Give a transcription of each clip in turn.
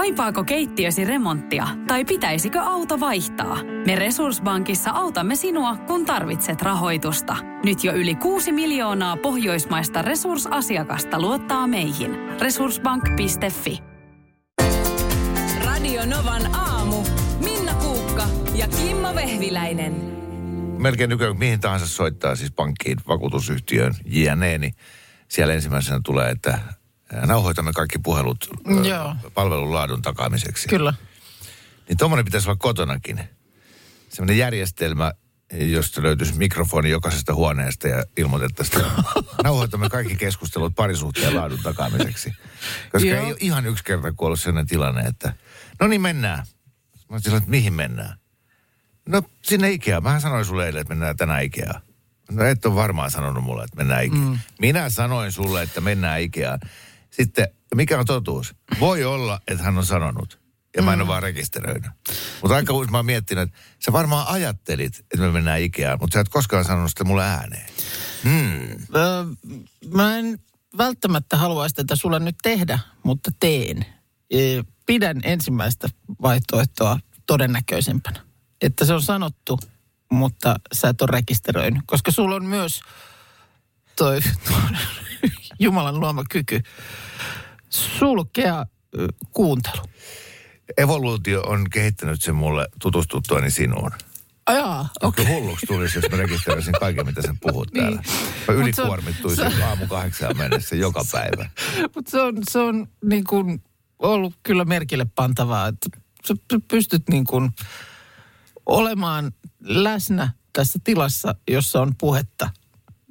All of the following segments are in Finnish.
Kaipaako keittiösi remonttia tai pitäisikö auto vaihtaa? Me Resurssbankissa autamme sinua, kun tarvitset rahoitusta. Nyt jo yli 6 miljoonaa pohjoismaista resursasiakasta luottaa meihin. Resurssbank.fi Radio Novan aamu. Minna Kuukka ja Kimmo Vehviläinen. melkein nykyään mihin tahansa soittaa siis pankkiin, vakuutusyhtiöön, jne, niin siellä ensimmäisenä tulee, että nauhoitamme kaikki puhelut Joo. palvelun laadun takaamiseksi. Kyllä. Niin tuommoinen pitäisi olla kotonakin. Sellainen järjestelmä, josta löytyisi mikrofoni jokaisesta huoneesta ja ilmoitettaisiin, että nauhoitamme kaikki keskustelut parisuhteen laadun takaamiseksi. Koska Joo. ei ole ihan yksi kerta kuollut sellainen tilanne, että no niin mennään. Mä olisin että mihin mennään? No sinne Ikeaan. Mähän sanoin sulle eilen, että mennään tänään Ikeaan. No et ole varmaan sanonut mulle, että mennään Ikeaan. Mm. Minä sanoin sulle, että mennään Ikeaan. Sitten, mikä on totuus? Voi olla, että hän on sanonut. Ja mä en ole vaan rekisteröinyt. Mutta aika usein mä oon miettinyt, että sä varmaan ajattelit, että me mennään Ikeaan, mutta sä et koskaan sanonut sitä mulle ääneen. Hmm. Öö, mä en välttämättä haluaisi tätä sulle nyt tehdä, mutta teen. Ee, Pidän ensimmäistä vaihtoehtoa todennäköisempänä. Että se on sanottu, mutta sä et ole rekisteröinyt. Koska sulla on myös toi, Jumalan luoma kyky sulkea kuuntelu. Evoluutio on kehittänyt sen mulle tutustuttuani sinuun. Ajaa, Okay. Hulluksi tulisi, jos mä rekisteröisin kaiken, mitä sen puhut täällä. Mä Niin. Mut se on- ylikuormittuisin aamu kahdeksaan mennessä joka päivä. Mutta se on, se on niin kuin ollut kyllä merkille pantavaa, että sä py- pystyt niin kuin olemaan läsnä tässä tilassa, jossa on puhetta,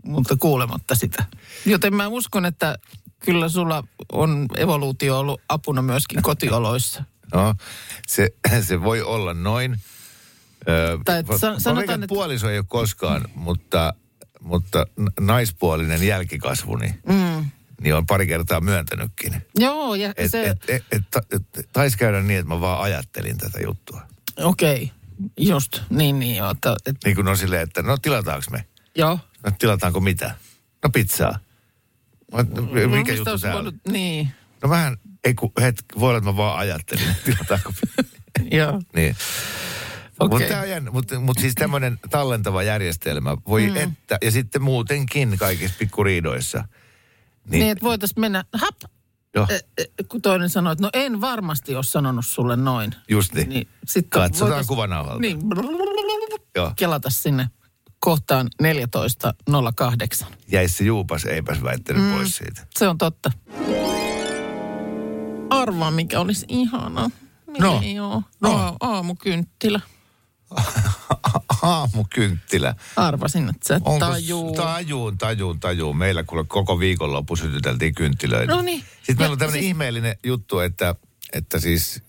mutta kuulematta sitä. Joten mä uskon, että kyllä sulla on evoluutio ollut apuna myöskin kotioloissa. No, se, se voi olla noin. Öö, Tai va- sanotaan, veikkaan, että- puoliso ei ole koskaan, mutta, mutta naispuolinen jälkikasvuni, Mm. niin on pari kertaa myöntänytkin. Joo, ja Et, se, et, et, et, et, taisi käydä niin, että mä vaan ajattelin tätä juttua. okei, okay. just, niin, niin, joo, että, et, Niin kuin on silleen, että no tilataanko me? joo. No tilataanko mitä? No pizzaa. No, mikä juttu tää on? Niin, No vähän, ei kun, het, voi olla, että mä vaan ajattelin, että tilataanko joo. Niin. Okei. Mutta mutta mut siis tämmöinen tallentava järjestelmä voi mm. että, ja sitten muutenkin kaikissa pikkuriidoissa. Niin, niin että voitaisiin mennä, hap, Joo, kun toinen sanoi, että no en varmasti ole sanonut sulle noin. just niin. Niin, sit Katsotaan voitais- kuvanauhalta. Niin, Joo. kelata sinne kohtaan 14.08. Jäisi se juupas, eipäs väittänyt mm. pois siitä. Se on totta. Arvaa, mikä olisi ihana. No. Ei oo. No. Aa- Aamukynttilä. Aamukynttilä. Arvasin, että sä Onko tajuu. tajuun, tajuun, tajuun. Meillä kuule koko viikonloppu sytyteltiin kynttilöitä. No niin. Sitten meillä on tämmöinen siis- ihmeellinen juttu, että, että siis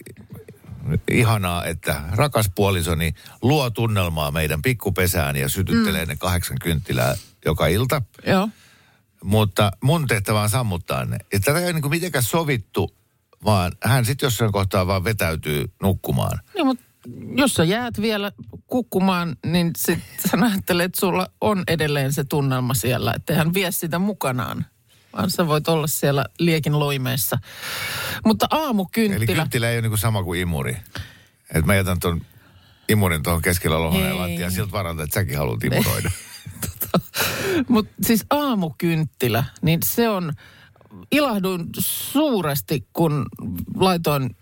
ihanaa, että rakas puolisoni luo tunnelmaa meidän pikkupesään ja sytyttelee mm. ne kahdeksan kynttilää joka ilta. Joo. Mutta mun tehtävä on sammuttaa ne. Ja tätä ei ole niin mitenkään sovittu, vaan hän sitten jossain kohtaa vaan vetäytyy nukkumaan. Niin, mutta jos sä jäät vielä kukkumaan, niin sit sä ajattelet, että sulla on edelleen se tunnelma siellä, että hän vie sitä mukanaan. Vaan sä voit olla siellä liekin loimeessa. Mutta Eli aamukynttilä. kynttilä ei ole niin kuin sama kuin imuri. Että mä jätän ton imurin tuohon keskellä Ei. lattiaan siltä varalta, että säkin haluat imuroida. Mutta siis aamukynttilä, niin se on, ilahduin suuresti, kun laitoin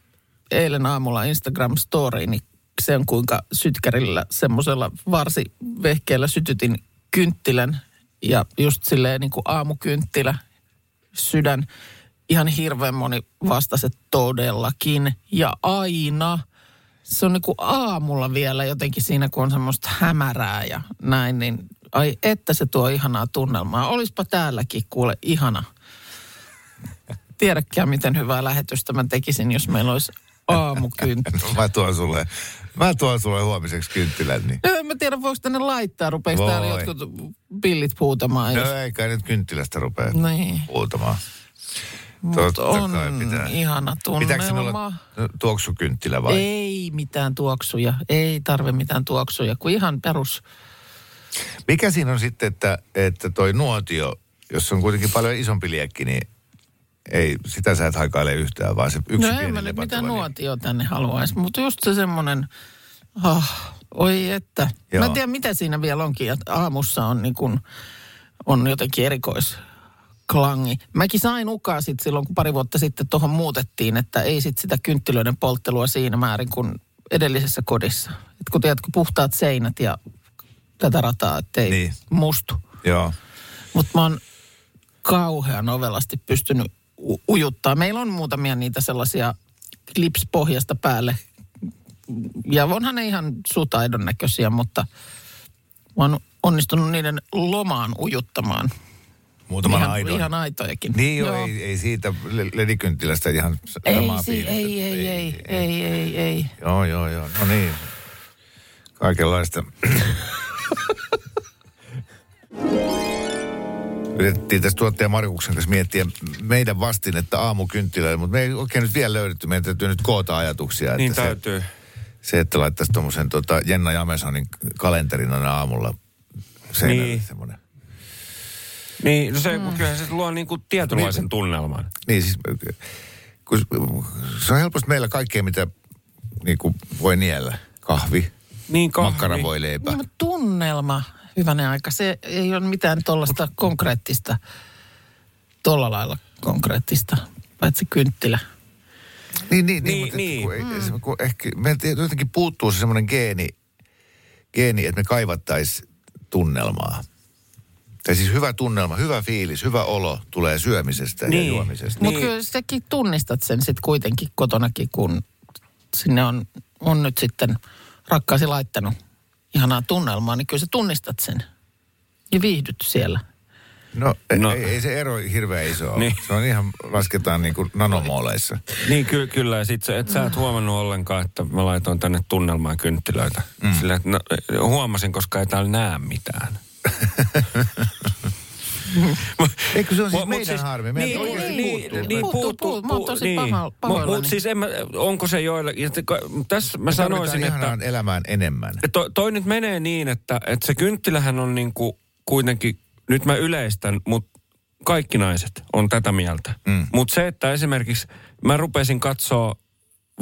eilen aamulla Instagram-storiini sen, kuinka sytkärillä semmoisella varsivehkeellä sytytin kynttilän ja just silleen niin kuin aamukynttilä, sydän. Ihan hirveän moni vastasi, että todellakin ja aina. Se on niin kuin aamulla vielä jotenkin siinä, kun on semmoista hämärää ja näin, niin ai että se tuo ihanaa tunnelmaa. Olispa täälläkin kuule ihana. Tiedäkään, miten hyvää lähetystä mä tekisin, jos meillä olisi aamukynttilä. mä tuon sulle, mä tuon sulle huomiseksi kynttilän. Niin. No en mä tiedä, voiko tänne laittaa, rupeeko täällä jotkut pillit puutamaan. jos- No ei kai nyt kynttilästä rupea Niin. huutamaan. Mutta on kai pitää. ihana Pitääkö tunnelma. olla tuoksukynttilä vai? Ei mitään tuoksuja, ei tarvi mitään tuoksuja, kuin ihan perus. Mikä siinä on sitten, että, että toi nuotio, jos on kuitenkin paljon isompi liekki, niin ei, sitä sä et haikaile yhtään, vaan se yksi No pieni en mä nyt mitään niin- nuotio tänne haluaisi, mutta just se semmoinen, oh, oi että. Joo. Mä en tiedä, mitä siinä vielä onkin, että aamussa on niin kuin, on jotenkin erikoisklangi. Mäkin sain ukaa sit silloin, kun pari vuotta sitten tuohon muutettiin, että ei sit sitä kynttilöiden polttelua siinä määrin kuin edellisessä kodissa. Et kun tiedätkö, puhtaat seinät ja tätä rataa, ettei. Niin. mustu. Joo. Mutta mä oon kauhean ovelasti pystynyt u- ujuttaa. Meillä on muutamia niitä sellaisia klipspohjasta päälle. Ja onhan ne ihan sutaidon näköisiä, mutta oon onnistunut niiden lomaan ujuttamaan. Muutaman ihan, aidon. ihan aitojakin. Niin joo, ei, ei siitä le- ledikynttilästä ihan s- ei, samaa si- fiilistä. ei, ei, ei, ei, ei, ei. Joo, joo, joo. No niin. Kaikenlaista. Yritettiin tässä tuottaja Markuksen kanssa miettiä meidän vastinetta aamukynttilöille, mutta me ei oikein nyt vielä löydetty. Meidän täytyy nyt koota ajatuksia. Niin että täytyy. Se, se, että laittaisi tuommoisen tota, Jenna Jamesonin kalenterin aina aamulla seinälle Niin. semmoinen. Niin, no se, mm. kyllähän se luo niinku tietynlaisen tunnelman. Niin siis, kun se on helposti meillä kaikkea, mitä niin kuin voi niellä. Kahvi, Niin kahvi. makkaravoileipä. Niin, mutta tunnelma, hyvänen aika, se ei ole mitään tuollaista konkreettista, tuolla lailla konkreettista, paitsi kynttilä. Niin, niin, niin, Niin, mutta niin. Kun, ei- se- kun ehkä meiltä jotenkin puuttuu se semmoinen geeni, geeni, että me kaivattaisiin tunnelmaa. Tai siis hyvä tunnelma, hyvä fiilis, hyvä olo tulee syömisestä ja Niin. juomisesta. Mutta Niin. kyllä säkin tunnistat sen sitten kuitenkin kotonakin, kun sinne on, on nyt sitten rakkaasi laittanut ihanaa tunnelmaa, niin kyllä sä tunnistat sen. Ja viihdyt siellä. No, no. Ei, ei se ero hirveän iso ole. Niin. Se on ihan, lasketaan niin kuin nanomooleissa. Niin ky- kyllä, ja sit se, et sä et huomannut ollenkaan, että mä laitoin tänne tunnelmaan kynttilöitä. Mm. Sillä, että no, huomasin, koska ei täällä näe mitään. Eikö se on siis Mut- meidän harmi? Meidän niin, oikeasti niin, puuttuu. niin, Puuttuu, puuttuu, puuttuu. Mä oon tosi niin. pahoillani. Mutta siis en mä, onko se joille, ja te- ko- tässä mä sanoisin, että elämään enemmän. to, toi nyt menee niin, että, että se kynttilähän on niinku kuitenkin, nyt mä yleistän, mutta kaikki naiset on tätä mieltä. Mm. Mutta se, että esimerkiksi mä rupesin katsoa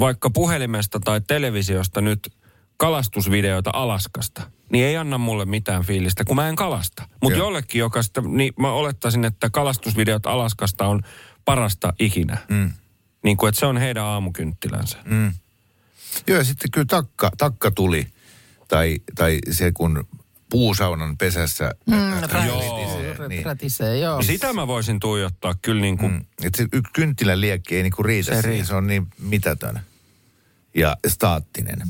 vaikka puhelimesta tai televisiosta nyt kalastusvideoita Alaskasta, niin ei anna mulle mitään fiilistä, kun mä en kalasta. Mutta Joo. jollekin, joka sitä, niin mä olettaisin, että kalastusvideot Alaskasta on parasta ikinä. Mm. Niin kuin, että se on heidän aamukynttilänsä. Mm. Joo, ja sitten kyllä takka, takka tuli. Tai, tai se, kun puusaunan pesässä Mm, äh, rätisee, rätisee, niin. rätisee, joo. Sitä mä voisin tuijottaa kyllä niin kuin, mm. Että se yksi kynttilän liekki ei niinku riitä Se riitä. se on niin mitätön ja staattinen.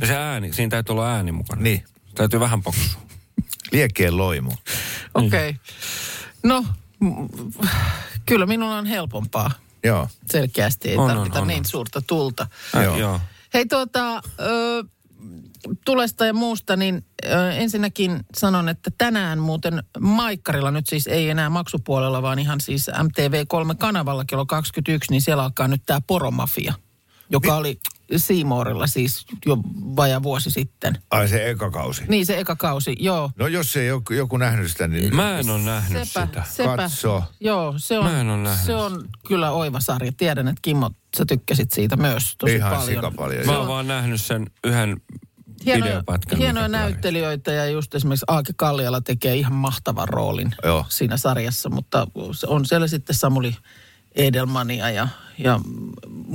Ja se ääni, siinä täytyy olla ääni mukana. Niin. Täytyy vähän poksua. Liekkeen loimu. Okei. Okay. No, m- kyllä minulla on helpompaa. Joo. Selkeästi ei On, on, tarvita on, niin on. suurta tulta. Äh, Joo. joo. Hei tuota, ö, tulesta ja muusta, niin ö, ensinnäkin sanon, että tänään muuten Maikkarilla nyt siis ei enää maksupuolella, vaan ihan siis MTV3-kanavalla kello 21, niin siellä alkaa nyt tämä poromafia, joka Mi- oli Seamorella siis jo vaja vuosi sitten. Ai se eka kausi. Niin se eka kausi, joo. No jos ei joku, joku nähnyt sitä, niin Mä en ole nähnyt sitä. Katso. Joo, se on, Mä en ole nähnyt se on kyllä oiva sarja. Tiedän, että Kimmo, sä tykkäsit siitä myös tosi Ihan paljon. sikapaljon. Mä Joo. oon vaan nähnyt sen yhden Hienoja, videopätkän. hienoja näyttelijöitä ja just esimerkiksi Aake Kalliala tekee ihan mahtavan roolin Joo. siinä sarjassa, mutta se on siellä sitten Samuli Edelmania ja, ja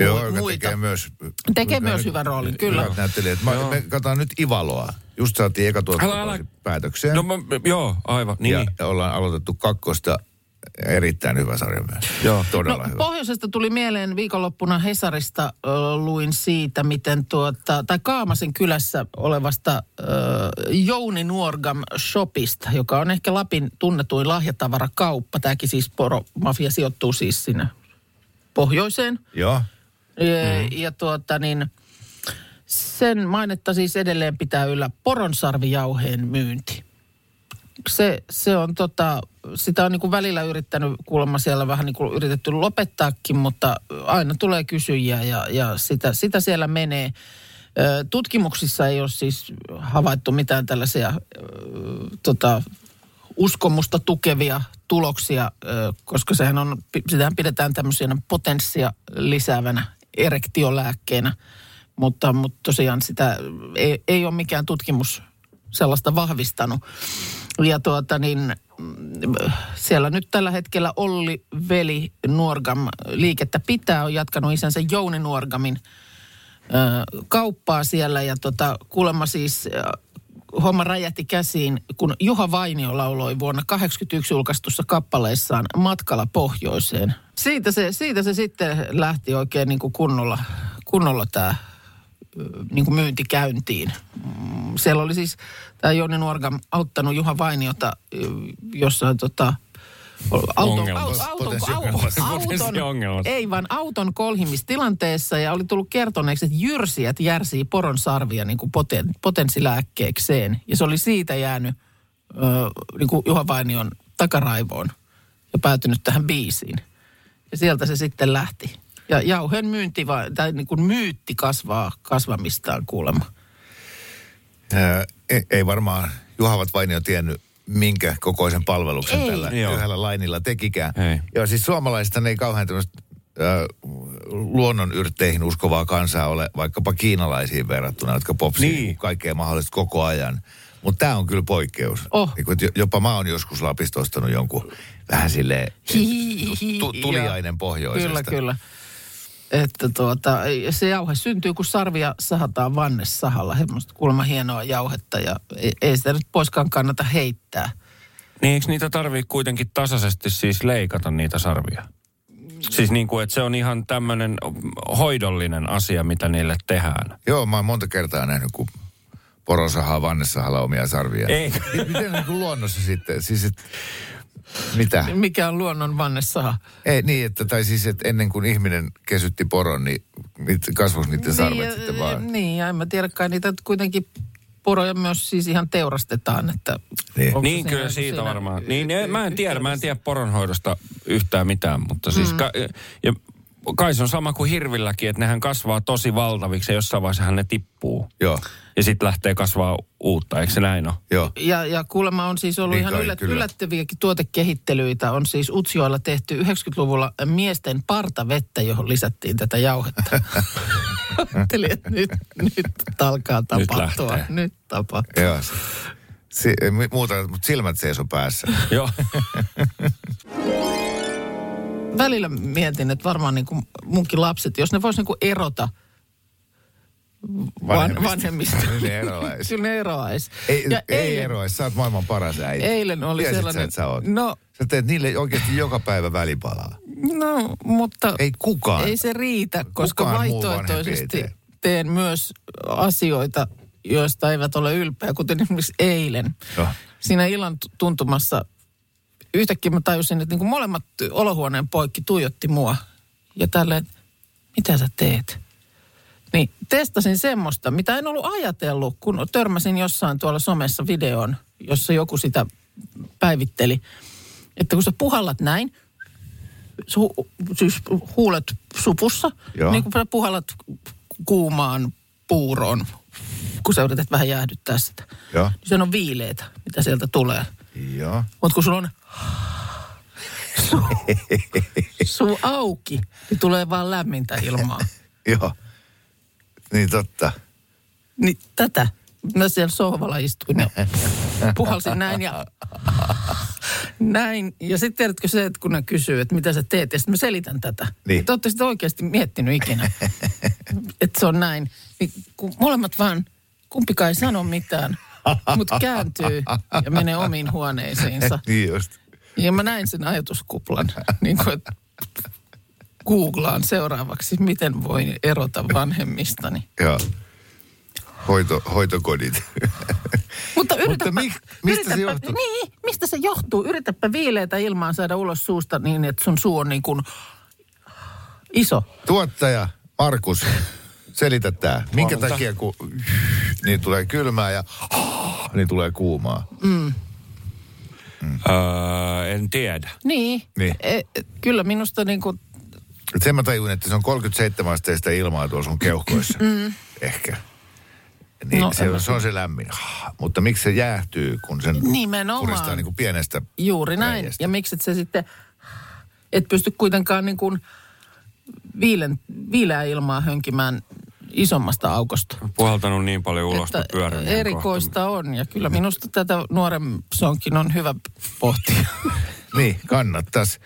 Joo, joka muita. tekee myös... Tekee myös hyvän roolin, kyllä. Hyvät näyttelijät. Mä, me katsotaan nyt Ivaloa. Just saatiin eka tuotanto päätökseen. No mä, joo, aivan. Niin. Ja ollaan aloitettu kakkosta. Erittäin hyvä sarja myös. Joo. Todella No, hyvä. pohjoisesta tuli mieleen viikonloppuna Hesarista ö, luin siitä, miten tuota, tai Kaamasen kylässä olevasta ö, Jouni Nuorgam Shopista, joka on ehkä Lapin tunnetuin lahjatavarakauppa. Tämäkin siis poromafia sijoittuu siis sinne pohjoiseen. Joo. Mm. Ja tuota niin, sen mainetta siis edelleen pitää yllä poronsarvijauheen myynti. Se, se on tota, sitä on niin kuin välillä yrittänyt kuulemma siellä vähän niin kuin yritetty lopettaakin, mutta aina tulee kysyjiä ja, ja sitä, sitä siellä menee. Tutkimuksissa ei ole siis havaittu mitään tällaisia tota, uskomusta tukevia tuloksia, koska sehän on, sitähän pidetään tämmöisenä potenssia lisäävänä erektiolääkkeenä. Mutta, mutta tosiaan sitä ei, ei ole mikään tutkimus sellaista vahvistanut. Ja tuota niin, siellä nyt tällä hetkellä Olli Veli Nuorgam liikettä pitää, on jatkanut isänsä Jouni Nuorgamin ö, kauppaa siellä ja tota, kuulemma siis homma räjähti käsiin, kun Juha Vainio lauloi vuonna 1981 julkaistussa kappaleissaan Matkalla pohjoiseen. Siitä se, siitä se sitten lähti oikein niin kuin kunnolla, kunnolla tämä niin kuin myynti Mm, Siellä oli siis tämä Joni Nuorgam auttanut Juha Vainiota jossain tota, auton, auton, auton, auton, ei vaan auton kolhimistilanteessa ja oli tullut kertoneeksi, että jyrsijät järsii poron sarvia niin kuin poten, potenssilääkkeekseen. Ja se oli siitä jäänyt ö, niin kuin Juha Vainion takaraivoon ja päätynyt tähän biisiin. Ja sieltä se sitten lähti. Ja jauhen myynti, vai, tai niin kuin myytti kasvaa kasvamistaan kuulemma. Ää, ei, ei varmaan Juhavat Vainio tiennyt, minkä kokoisen palveluksen Ei. tällä Joo. yhdellä lainilla tekikään. Ei. Joo, siis suomalaista ei kauhean tämmöistä äh, luonnonyrtteihin uskovaa kansaa ole vaikkapa kiinalaisiin verrattuna, jotka popsii Niin. kaikkea mahdollista koko ajan. Mutta tämä on kyllä poikkeus. Oh. Niin kun, jopa mä oon joskus Lapista ostanut jonkun vähän silleen tu, tuliainen pohjoisesta. Kyllä, kyllä. Että tuota, se jauhe syntyy, kun sarvia sahataan vannesahalla. Semmoista kuulemma hienoa jauhetta ja ei, ei sitä nyt poiskaan kannata heittää. Niin eikö niitä tarvii kuitenkin tasaisesti siis leikata niitä sarvia? Siis niin kuin, että se on ihan tämmöinen hoidollinen asia, mitä niille tehdään. Joo, mä oon monta kertaa nähnyt, kun poro sahaa vannesahalla omia sarvia. Ei. Miten niin kuin luonnossa sitten? Siis et, mitä? Mikä on luonnon vannesaha? Ei niin, että, tai siis, että ennen kuin ihminen kesytti poron, niin kasvoisi niiden sarvet ja- sitten vaan. Niin, ja en mä tiedä, kai niitä kuitenkin poroja myös siis ihan teurastetaan, että... Niin. Niin siinä- kyllä siitä siinä varmaan. Niin, y- mä en tiedä, mä en tiedä poronhoidosta yhtään mitään, mutta siis... Mm. Ka- ja kai se on sama kuin hirvilläkin, että nehän kasvaa tosi valtaviksi ja jossain vaiheessa ne tippuu. Joo, Ja sitten lähtee kasvaa uutta, eikö se näin ole? joo. Ja, ja kuulemma on siis ollut Niin ihan kai, yllät, yllättäviäkin tuotekehittelyitä. On siis Utsjoella tehty 90-luvulla miesten partavettä, johon lisättiin tätä jauhetta. Ajattelin, että nyt, nyt alkaa tapahtua. lähtee. Nyt tapahtuu. joo. Si- muuta, mutta silmät seiso päässä. Joo. Välillä mietin, että varmaan niin kuin munkin lapset, jos ne vois niin kuin erota van, vanhemmista. Ne eroaisi. Kyllä ne eroaisi. Ei, Ja ei eilen- eroaisi, sä oot maailman paras äiti. Eilen oli Tiesit sellainen... Sä, että sä, oot. No, sä teet niille oikeasti joka päivä välipalaa. no, mutta... Ei kukaan. Ei se riitä, koska Kukaan vaihtoehtoisesti teen myös asioita, joista eivät ole ylpeä, kuten esimerkiksi eilen. Joo. Siinä illan tuntumassa yhtäkkiä mä tajusin, että niin kuin molemmat olohuoneen poikki tuijotti mua. Ja tälleen, mitä sä teet? Niin testasin semmoista, mitä en ollut ajatellut, kun törmäsin jossain tuolla somessa videon, jossa joku sitä päivitteli. Että kun sä puhallat näin, su, siis huulet supussa, Joo. niin kun sä puhallat kuumaan puuroon, kun sä yrität vähän jäähdyttää sitä. Joo. Niin se on viileitä, mitä sieltä tulee. Joo. Mutta kun sulla on suu, suu auki, niin tulee vaan lämmintä ilmaa. Joo. Niin totta. Niin tätä. Mä siellä sohvalla istuin ja puhalsin näin ja näin. Ja sitten tiedätkö se, että kun ne kysyy, että mitä sä teet, ja sitten mä selitän tätä. Niin. Te ootte sitä oikeasti miettinyt ikinä, että se on näin. Niin kun molemmat vaan, kumpikaan ei sano mitään, mutta kääntyy ja menee omiin huoneisiinsa. Niin just. Ja mä näin sen ajatuskuplan, niin kuin, että googlaan seuraavaksi, miten voin erota vanhemmistani. Joo. Hoito, hoitokodit. Mutta yritäpä, mi- mistä se yritäpä- johtuu? Niin, mistä se johtuu? Yritäpä viileitä ilmaa saada ulos suusta niin, että sun suu on niin kuin iso. Tuottaja Markus, selitä tää. Minkä Huomenta. takia kun niin tulee kylmää ja niin tulee kuumaa? Öö, en tiedä. Niin, Niin. E, kyllä minusta niin kuin, Et sen mä tajun, että se on 37 asteista ilmaa tuolla sun keuhkoissa. Mm. Ehkä. Niin No, se, en on, se on se lämmin. Mutta miksi se jäähtyy, kun sen Nimenomaan. puristaa niin kuin pienestä Juuri näin. reiästä? Ja miksi et se sitten, et pysty kuitenkaan niin kuin viilen, viileää ilmaa hönkimään isommasta aukosta. Puhaltanut niin paljon ulos Että pyörän. erikoista on ja kyllä minusta tätä nuoremsonkin on hyvä pohtia. Niin, kannattaisi.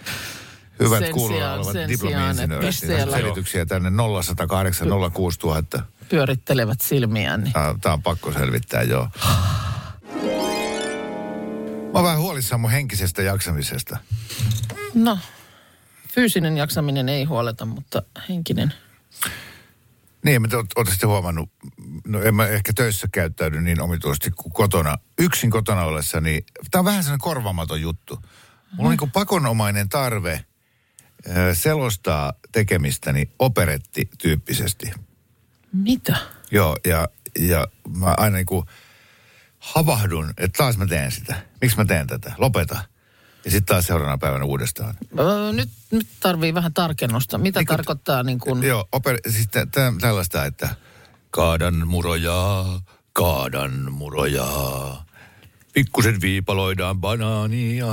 Hyvät Sen kuulolla olevat diplomi-insinöörit. niin Selityksiä tänne 0108 06000. Pyörittelevät silmiään. Niin. Tämä, on pakko selvittää, joo. Mä oon vähän huolissaan mun henkisestä jaksamisesta. No, fyysinen jaksaminen ei huoleta, mutta henkinen. Niin, mutta oot sitten huomannut, no en mä ehkä töissä käyttäydy niin omituisesti kuin kotona. Yksin kotona ollessa, niin tämä on vähän sellainen korvaamaton juttu. Mulla on niin kuin pakonomainen tarve selostaa tekemistäni operetti-tyyppisesti. Mitä? Joo, ja, ja mä aina niin kuin havahdun, että taas mä teen sitä. Miksi mä teen tätä? Lopeta. Ja sitten taas seuraavana päivänä uudestaan. Öö, nyt, nyt tarvii vähän tarkennusta. Mitä Niin tarkoittaa niin kuin... Joo, oper, siis tä, tä, tällaista, että kaadan murojaa, kaadan murojaa. Pikkusen viipaloidaan banaania,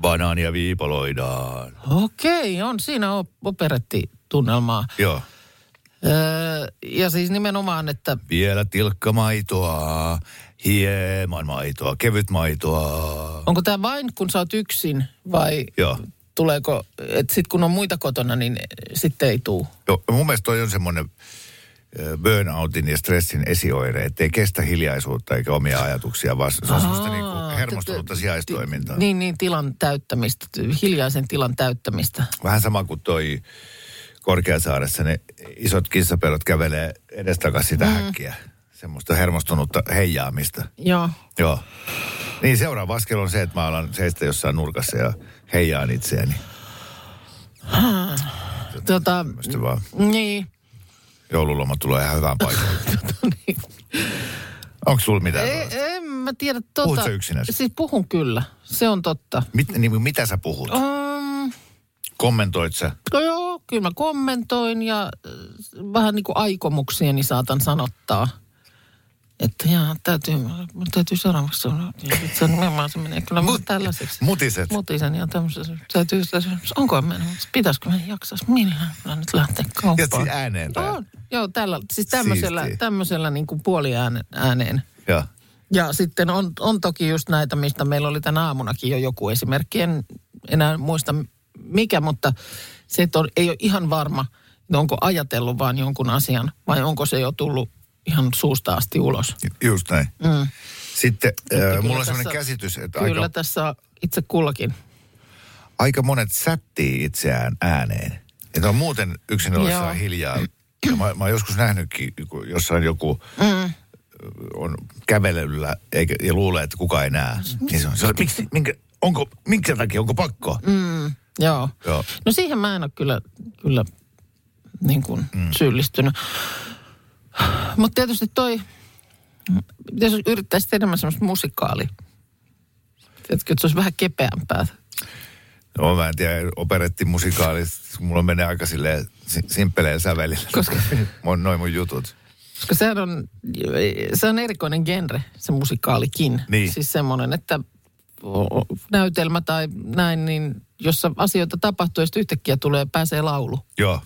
banaania viipaloidaan. Okei, on siinä op- operettitunnelmaa. Joo, Öö, ja siis nimenomaan, että vielä tilkka maitoa, hieman maitoa, kevyt maitoa. onko tämä vain kun sä oot yksin vai Joo. tuleeko, että sitten kun on muita kotona, niin sitten ei tuu. Joo, mun mielestä toi on semmoinen burnoutin ja stressin esioire, ettei kestä hiljaisuutta eikä omia ajatuksia, vaan se on semmoista Aa, niinku hermostunutta sijaistoimintaa. Niin, niin, tilan täyttämistä, hiljaisen tilan täyttämistä. Vähän sama kuin toi Korkeasaaressa ne isot kissapelot kävelee edestakaisin sitä mm. häkkiä. Semmoista hermostunutta heijaamista. Joo. Joo. Niin seuraava askel on se, että mä alan seistä jossain nurkassa ja heijaan itseäni. Tota, vaan niin. Joululoma tulee ihan hyvään paikalle. niin. Onko sulla mitään? Ei, en mä tiedä. Yksinäsi? Siis puhun kyllä. Se on totta. Mit, niin, mitä sä puhut? Um, Kommentoit sä? no joo, kyllä mä kommentoin ja äh, vähän niin kuin aikomuksieni saatan sanottaa. Että jaa, täytyy, täytyy seuraavaksi sanoa. Ja se, nimenomaan se menee kyllä Mut- tällaiseksi. Mutiset. Mutisen ja tämmöisessä. Täytyy, onko mennä, pitäisikö me jaksas, millä mä nyt lähteä Ja kauppaan. siis ääneen tää. On, joo, tällä, siis tämmöisellä, Siistiä. tämmöisellä niin kuin puoliääneen. ääneen. Joo. Ja sitten on, on toki just näitä, mistä meillä oli tänä aamunakin jo joku esimerkki. En enää muista mikä, mutta se, on, ei ole ihan varma, onko ajatellut vaan jonkun asian vai onko se jo tullut ihan suusta asti ulos. Just näin. Mm. Sitten äh, mulla on sellainen käsitys, että Kyllä aika, tässä itse kullakin. aika monet sättii itseään ääneen. Että on muuten yksin Joo. ollessaan hiljaa. Ja mä, mä oon joskus nähnytkin, kun jossain joku Mm. on kävelyllä eikä, ja luulee, että kukaan ei näe. Niin se on, se on miksi, minkä, onko, minkä takia, onko pakko? Mm, joo. Joo. No siihen mä en ole kyllä, kyllä niin kuin mm. syyllistynyt. Mutta tietysti toi, jos yrittäisi tehdä semmoista musikaali. Tiedätkö, että se olisi vähän kepeämpää. No mä en tiedä, operettimusikaalit, mulla menee aika silleen si- simppeleen sävelillä. Koska- noin mun jutut. Koska sehän on, se on erikoinen genre, se musikaalikin. Niin. Siis semmoinen, että näytelmä tai näin, niin jossa asioita tapahtuu ja sitten yhtäkkiä tulee, pääsee laulu Joo,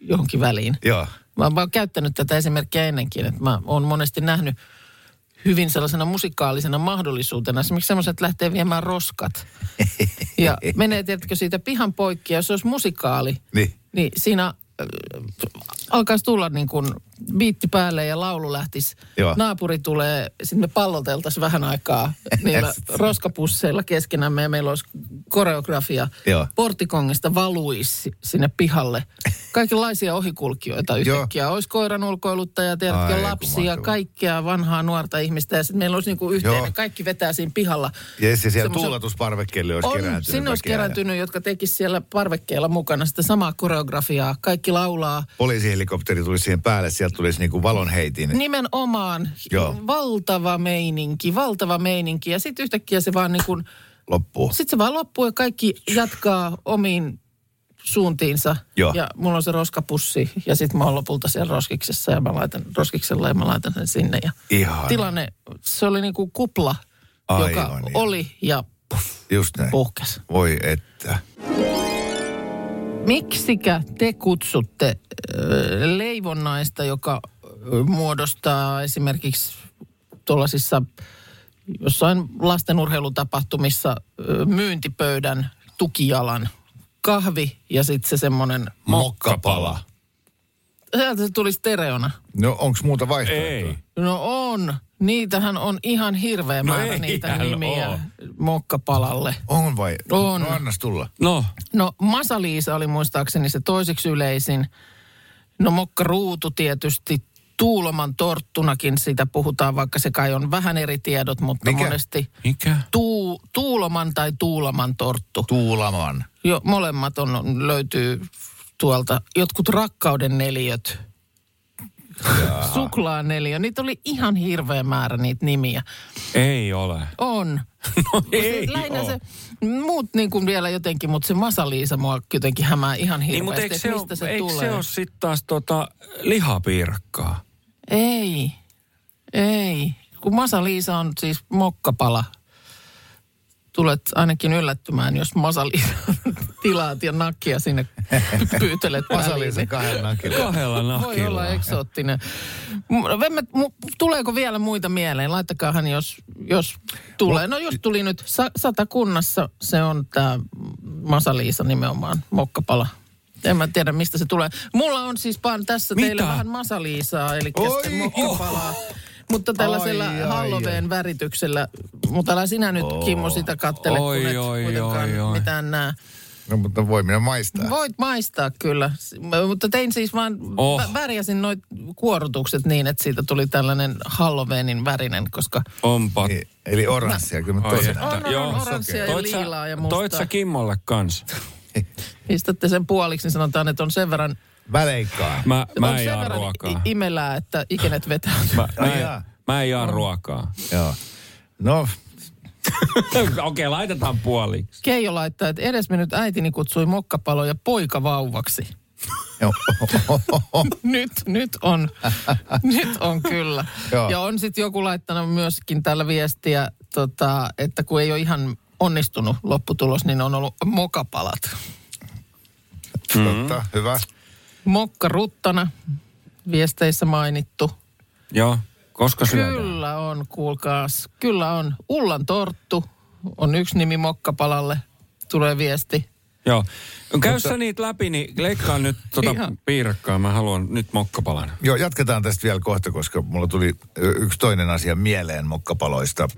johonkin väliin. joo. Mä oon käyttänyt tätä esimerkkiä ennenkin, että mä oon monesti nähnyt hyvin sellaisena musikaalisena mahdollisuutena. Esimerkiksi semmoiset, että lähtee viemään roskat. Ja menee, tiedätkö, siitä pihan poikki. Ja jos se olisi musikaali, Niin. niin siinä äh, alkaisi tulla niin kuin biitti päälle ja laulu lähtisi. Joo. Naapuri tulee, sitten me palloteltaisiin vähän aikaa niillä roskapusseilla keskenämme ja meillä olisi koreografia. Joo. Portikongista valuisi sinne pihalle. Kaikenlaisia ohikulkijoita yhtäkkiä. Olisi koiran ulkoiluttaja, tiedätkö, lapsia, kaikkea vanhaa nuorta ihmistä. Ja sitten meillä olisi niin kuin yhteinen, Joo. kaikki vetää siinä pihalla. Jes, ja siellä Semmoisen- tuulatusparvekkeelle olisi on, kerääntynyt. sinne olisi väkeä ja kerääntynyt, jotka tekisivät siellä parvekkeella mukana sitä samaa koreografiaa. Kaikki laulaa. Poliisihelikopteri tulisi siihen päälle, sieltä tulisi niinku valonheitin. Nimenomaan Joo. valtava meininki, valtava meininki. Ja sitten yhtäkkiä se vaan niin kuin, Loppuu. sitten se vaan loppuu ja kaikki jatkaa omiin suuntiinsa. Joo. Ja mulla on se roskapussi ja sitten mä oon lopulta siellä roskiksessa ja mä laitan roskiksella ja mä laitan sen sinne. Ja Ihana. tilanne, se oli niinku kupla, Aivan joka ihana. oli ja puff, Just näin. puhkes. Voi että. Miksikä te kutsutte äh, leivonnaista, joka äh, muodostaa esimerkiksi tuollaisissa jossain lastenurheilutapahtumissa myyntipöydän tukijalan kahvi ja sitten se semmoinen, Mokkapala. sieltä se tuli stereona. No onks muuta vaihtoehtoa? Ei. No on, niitähän on ihan hirveä No määrä niitä nimiä oo. mokkapalalle. On vai? On. No annas tulla. No, No Masaliisa oli muistaakseni se toiseksi yleisin. No mokkaruutu tietysti. Tuuloman torttunakin sitä puhutaan, vaikka se kai on vähän eri tiedot, mutta Mikä? monesti mikä? tuu, tuuloman tai tuulaman torttu. Tuulaman. Jo, molemmat on, löytyy tuolta. Jotkut rakkauden neliöt. Suklaaneliö. Niitä oli ihan hirveä määrä niitä nimiä. Ei ole. On. No ei lähinnä oo. se, muut niin kuin vielä jotenkin, mutta se Masaliisa mua jotenkin hämää ihan hirveästi, Niin, mutta eikö se, mistä ole, se eikö tulee. se ole sitten taas tota lihapiirakkaa? Ei, ei. Kun Masaliisa on siis mokkapala. Tulet ainakin yllättymään, jos Masaliisa tilaat ja nakkia sinne pyytelet väliin. Masaliisen kahden nakilla. Kahdella Voi nakilla. olla eksoottinen. Vemme, tuleeko vielä muita mieleen? Laittakaahan, jos, jos tulee. No jos tuli nyt sa- satakunnassa, se on tämä Masaliisa nimenomaan, mokkapala. En mä tiedä, mistä se tulee. Mulla on siis vaan tässä Mitä? teille vähän Masaliisaa, eli mokkapalaa. Mutta tällaisella Ai, ai, Halloween värityksellä. Mutta älä sinä nyt, Kimmo, sitä kattele, Oi, kun et oi, kuitenkaan oi, oi. mitään näe. No mutta voi minä maistaa. Voit maistaa kyllä, mutta tein siis vaan, Oh. oh. värjäsin noit kuorutukset niin, että siitä tuli tällainen Halloweenin värinen, koska Onpa. Niin, Eli oranssia, kyllä mä Ai tosi että. On, on, Joo. on oranssia ja Toit sä- liilaa ja mustaa. Toit sä Kimmolle kans? Pistätte sen puoliksi, niin sanotaan, että on sen verran, Väleikkaa. Mä, on mä en sen jaa verran ruokaa. i- imelää, että ikenet vetää. Mä, mä, en, mä en jaa ruokaa. Joo. No, Okei, okay, laitetaan puoliksi. Keijo laittaa, että edesmennyt äitini kutsui mokkapaloja poikavauvaksi. joo. nyt, nyt on, nyt on kyllä. Joo. ja on sitten joku laittanut myöskin tällä viestiä, tota, että kun ei ole ihan onnistunut lopputulos, niin on ollut mokapalat. Totta, hyvä. Mokka ruttana, viesteissä mainittu. Joo, koska syödään? Kyllä on, kuulkaas. Kyllä on. Ullan torttu on yksi nimi mokkapalalle. Tulee viesti. Joo. Käy sä niitä läpi, niin leikkaa nyt tota Ihan. piirakkaa. Mä haluan nyt mokkapalan. Joo, jatketaan tästä vielä kohta, koska mulla tuli yksi toinen asia mieleen mokkapaloista.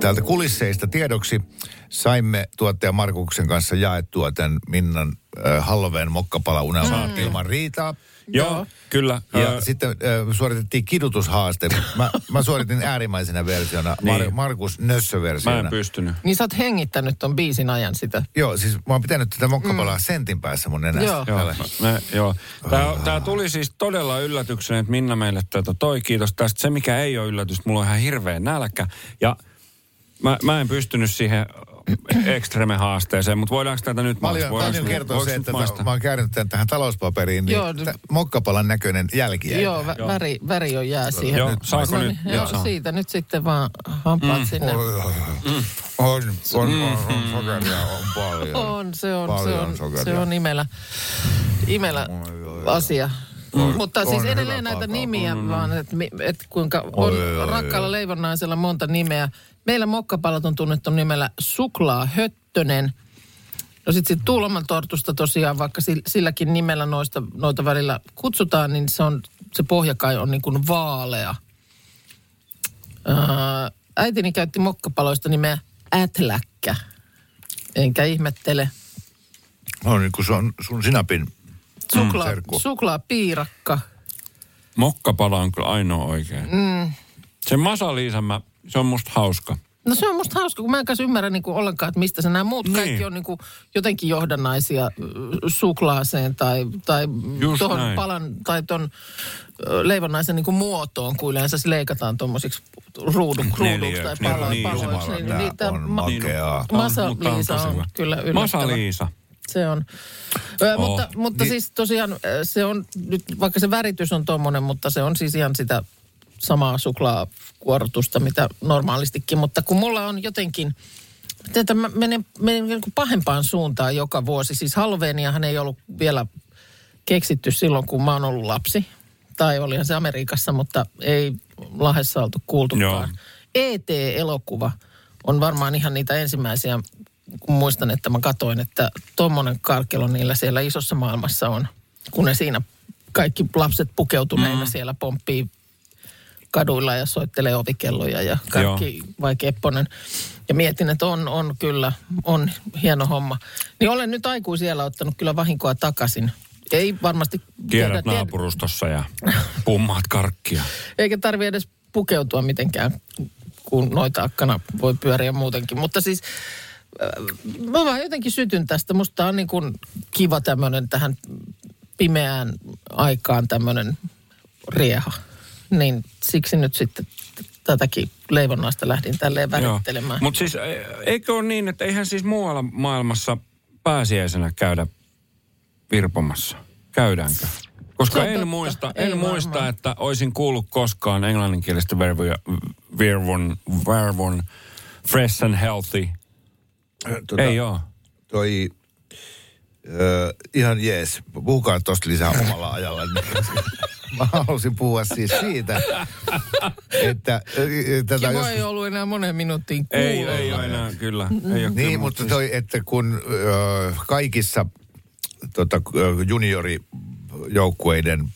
Täältä kulisseista tiedoksi saimme tuottaja Markuksen kanssa jaettua tämän Minnan äh, Halloween mokkapala-unelman mm. ilman riitaa. Joo, kyllä. Ja Ö, sitten äh, suoritettiin kidutushaaste. Mä, mä suoritin äärimmäisenä versiona, Mar- Niin. Markus Mä Nössö-versiona. en pystynyt. Niin sä oot hengittänyt ton biisin ajan sitä. Joo, siis mä oon pitänyt tätä mokkapalaa mm. sentin päässä mun nenästä. Joo. Joo, me, joo. Tää, tää tuli siis todella yllätyksenä, että Minna meille tätä toi. Kiitos tästä. Se, mikä ei ole yllätys, mulla on ihan hirveä nälkä. Ja mä, mä en pystynyt siihen ekstreme-haasteeseen, mutta voidaanko tätä nyt Paljon, Voidaanko paljon nyt- kertoo se, että maistaa? mä oon käynyt tämän tähän talouspaperiin, niin Joo, Joo, mokkapalan näköinen jälki Joo, vä- väri, väri on jää siihen. Joo, Nyt saako No nyt? niin, Joo, joo, saa. siitä nyt sitten vaan hampaat mm. sinne. Oi, oi, oi. On, on, on, on, sokeria on paljon. On, se on, se Paljon on, sokeria. se on imelä, imelä Oi, asia. Mutta siis edelleen näitä kakao. nimiä, vaan että et kuinka on Oi, oi, oi. rakkaalla leivonnaisella monta nimeä. Meillä mokkapalat on tunnettu nimellä suklaahöttönen. No sitten sit Tuuloman tortusta tosiaan, vaikka sil- silläkin nimellä noista, noita välillä kutsutaan, niin se, on, se pohjakai on niin kuin vaalea. Ää, äitini käytti mokkapaloista nimeä ätläkkä. Enkä ihmettele. No niin kuin se on sun sinapin Suklaa, serkku. suklaapiirakka. Mokkapala on kyllä ainoa oikein. Mm. Se Masaliisan mä, se on musta hauska. No se on musta hauska, kun mä en kanssa ymmärrä niin kuin ollenkaan, että mistä se nämä muut Niin. kaikki on niin kuin jotenkin johdannaisia suklaaseen tai, tai tuohon palan tai tuon leivonnaisen niin kuin muotoon, kun yleensä se leikataan tuommoisiksi ruudu, ruuduksi tai Neliöiksi, palo, niin, paloiksi. Jumala, tää tää on makeaa. Liisa tosi on hyvä. kyllä yllättävä. Masa-Liisa. Se on. Ö, Oh. mutta mutta Niin- siis tosiaan se on nyt, vaikka se väritys on tommonen, mutta se on siis ihan sitä samaa suklaakuorotusta, mitä normaalistikin. Mutta kun mulla on jotenkin, että mä menen, menen niin kuin pahempaan suuntaan joka vuosi. Siis Halloweeninahan ei ollut vielä keksitty silloin, kun mä oon ollut lapsi. Tai olihan se Amerikassa, mutta ei Lahdessa oltu kuultukaan. ET-elokuva on varmaan ihan niitä ensimmäisiä, kun muistan, että mä katoin, että tommonen karkelo niillä siellä isossa maailmassa on, kun ne siinä kaikki lapset pukeutuneina mm. siellä pomppii kaduilla ja soittelee ovikelloja ja kaikki vai Kepponen. Ja mietin, että on, on kyllä, on hieno homma. Niin olen nyt aikuisiellä ottanut kyllä vahinkoa takaisin. Ei varmasti... Kierrät tiedä- naapurustossa ja pummaat karkkia. eikä tarvi edes pukeutua mitenkään, kun noita akkana voi pyöriä muutenkin. Mutta siis mä vaan jotenkin sytyn tästä. Musta on niin kuin kiva tämmöinen tähän pimeään aikaan tämmöinen rieha. Niin siksi nyt sitten tätäkin leivonnaista lähdin tälleen värittelemään. Mutta siis e- eikö ole niin, että eihän siis muualla maailmassa pääsiäisenä käydä virpomassa? Käydäänkö? Koska en totta. muista, Ei en muista, varmaan. että olisin kuullut koskaan englanninkielistä verboja, vervon, vervon, fresh and healthy. Tota, Ei oo. Toi, ö, ihan jees. Puhukaa tosta lisää omalla ajalla. Mä halusin puhua siis siitä, että ö, tätä Kiva joskus ei ollut enää monen minuuttiin Ei, kuulolla. ei ole enää, kyllä. Ei ole kyllä, Niin, mutta toi, että kun ö, kaikissa tota, juniorijoukkueiden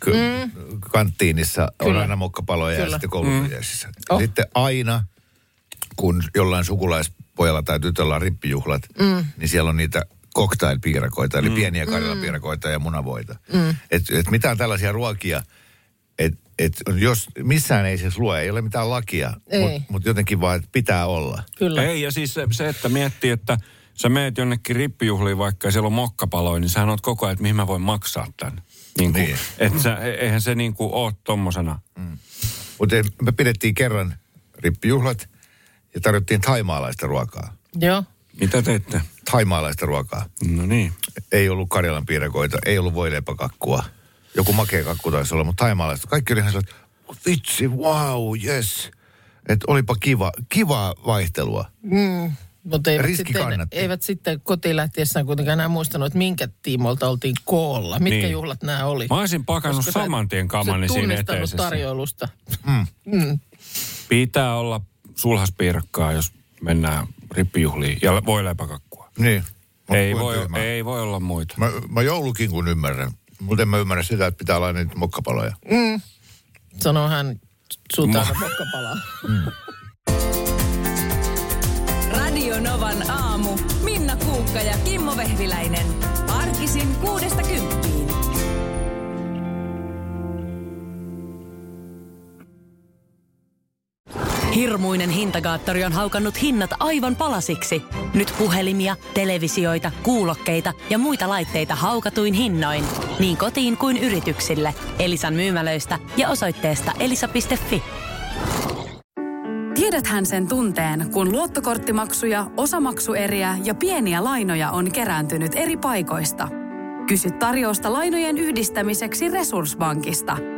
k- mm. kanttiinissa on Kyllä. aina mokkapaloja ja Kyllä. sitten koulupujäisissä. Oh. Sitten aina, kun jollain sukulaispojalla tai tytöllä on rippijuhlat, mm. niin siellä on niitä cocktailpiirakoita, eli pieniä karjalapiirakoita ja munavoita. Mm. Et, et mitään tällaisia ruokia, että et jos missään ei siis lue, ei ole mitään lakia, mutta mut jotenkin vaan, että pitää olla. Kyllä. Ei, ja siis se, se, että miettii, että sä meet jonnekin rippijuhliin vaikka ja siellä on mokkapaloja, niin sähän oot koko ajan, että mihin mä voin maksaa tämän. Niin kuin, Niin. Et sä, e- eihän se niin kuin ole tommosena. Mutta me pidettiin kerran rippijuhlat ja tarjottiin taimaalaista ruokaa. Joo. Mitä teitte? Taimaalaista ruokaa. No niin. Ei ollut Karjalan piirakoita, ei ollut voileipäkakkua. Joku makea kakku taisi olla, mutta taimaalaista. Kaikki oli ihan sellainen, vitsi, wow, yes. Että olipa kiva, kivaa vaihtelua. Mutta eivät Riski sitten, kannatti. eivät sitten kotiin lähtiessään kuitenkaan enää muistanut, että minkä tiimolta oltiin koolla. Mitkä Niin. juhlat nämä oli. Mä olisin pakannut Koska saman tien kamani siinä eteisessä. tarjoilusta. Pitää olla sulhaspiirakkaa, jos mennään rippijuhliin ja voileipäkakkua. Niin. Mut Ei voi, tyhmää. ei voi olla muita. Mä, mä joulukin kun ymmärrän. Mutta en mä ymmärrä sitä, että pitää olla niitä mokkapaloja. Sanoo hän sutaana mokkapalaa. Radio Novan aamu. Minna Kuukka ja Kimmo Vehviläinen. Arkisin kuudesta kymppiin. Hirmuinen hintakaattori on haukannut hinnat aivan palasiksi. Nyt puhelimia, televisioita, kuulokkeita ja muita laitteita haukatuin hinnoin. Niin kotiin kuin yrityksille. Elisan myymälöistä ja osoitteesta elisa.fi. Tiedäthän sen tunteen, kun luottokorttimaksuja, osamaksueriä ja pieniä lainoja on kerääntynyt eri paikoista. Kysy tarjousta lainojen yhdistämiseksi Resurssbankista.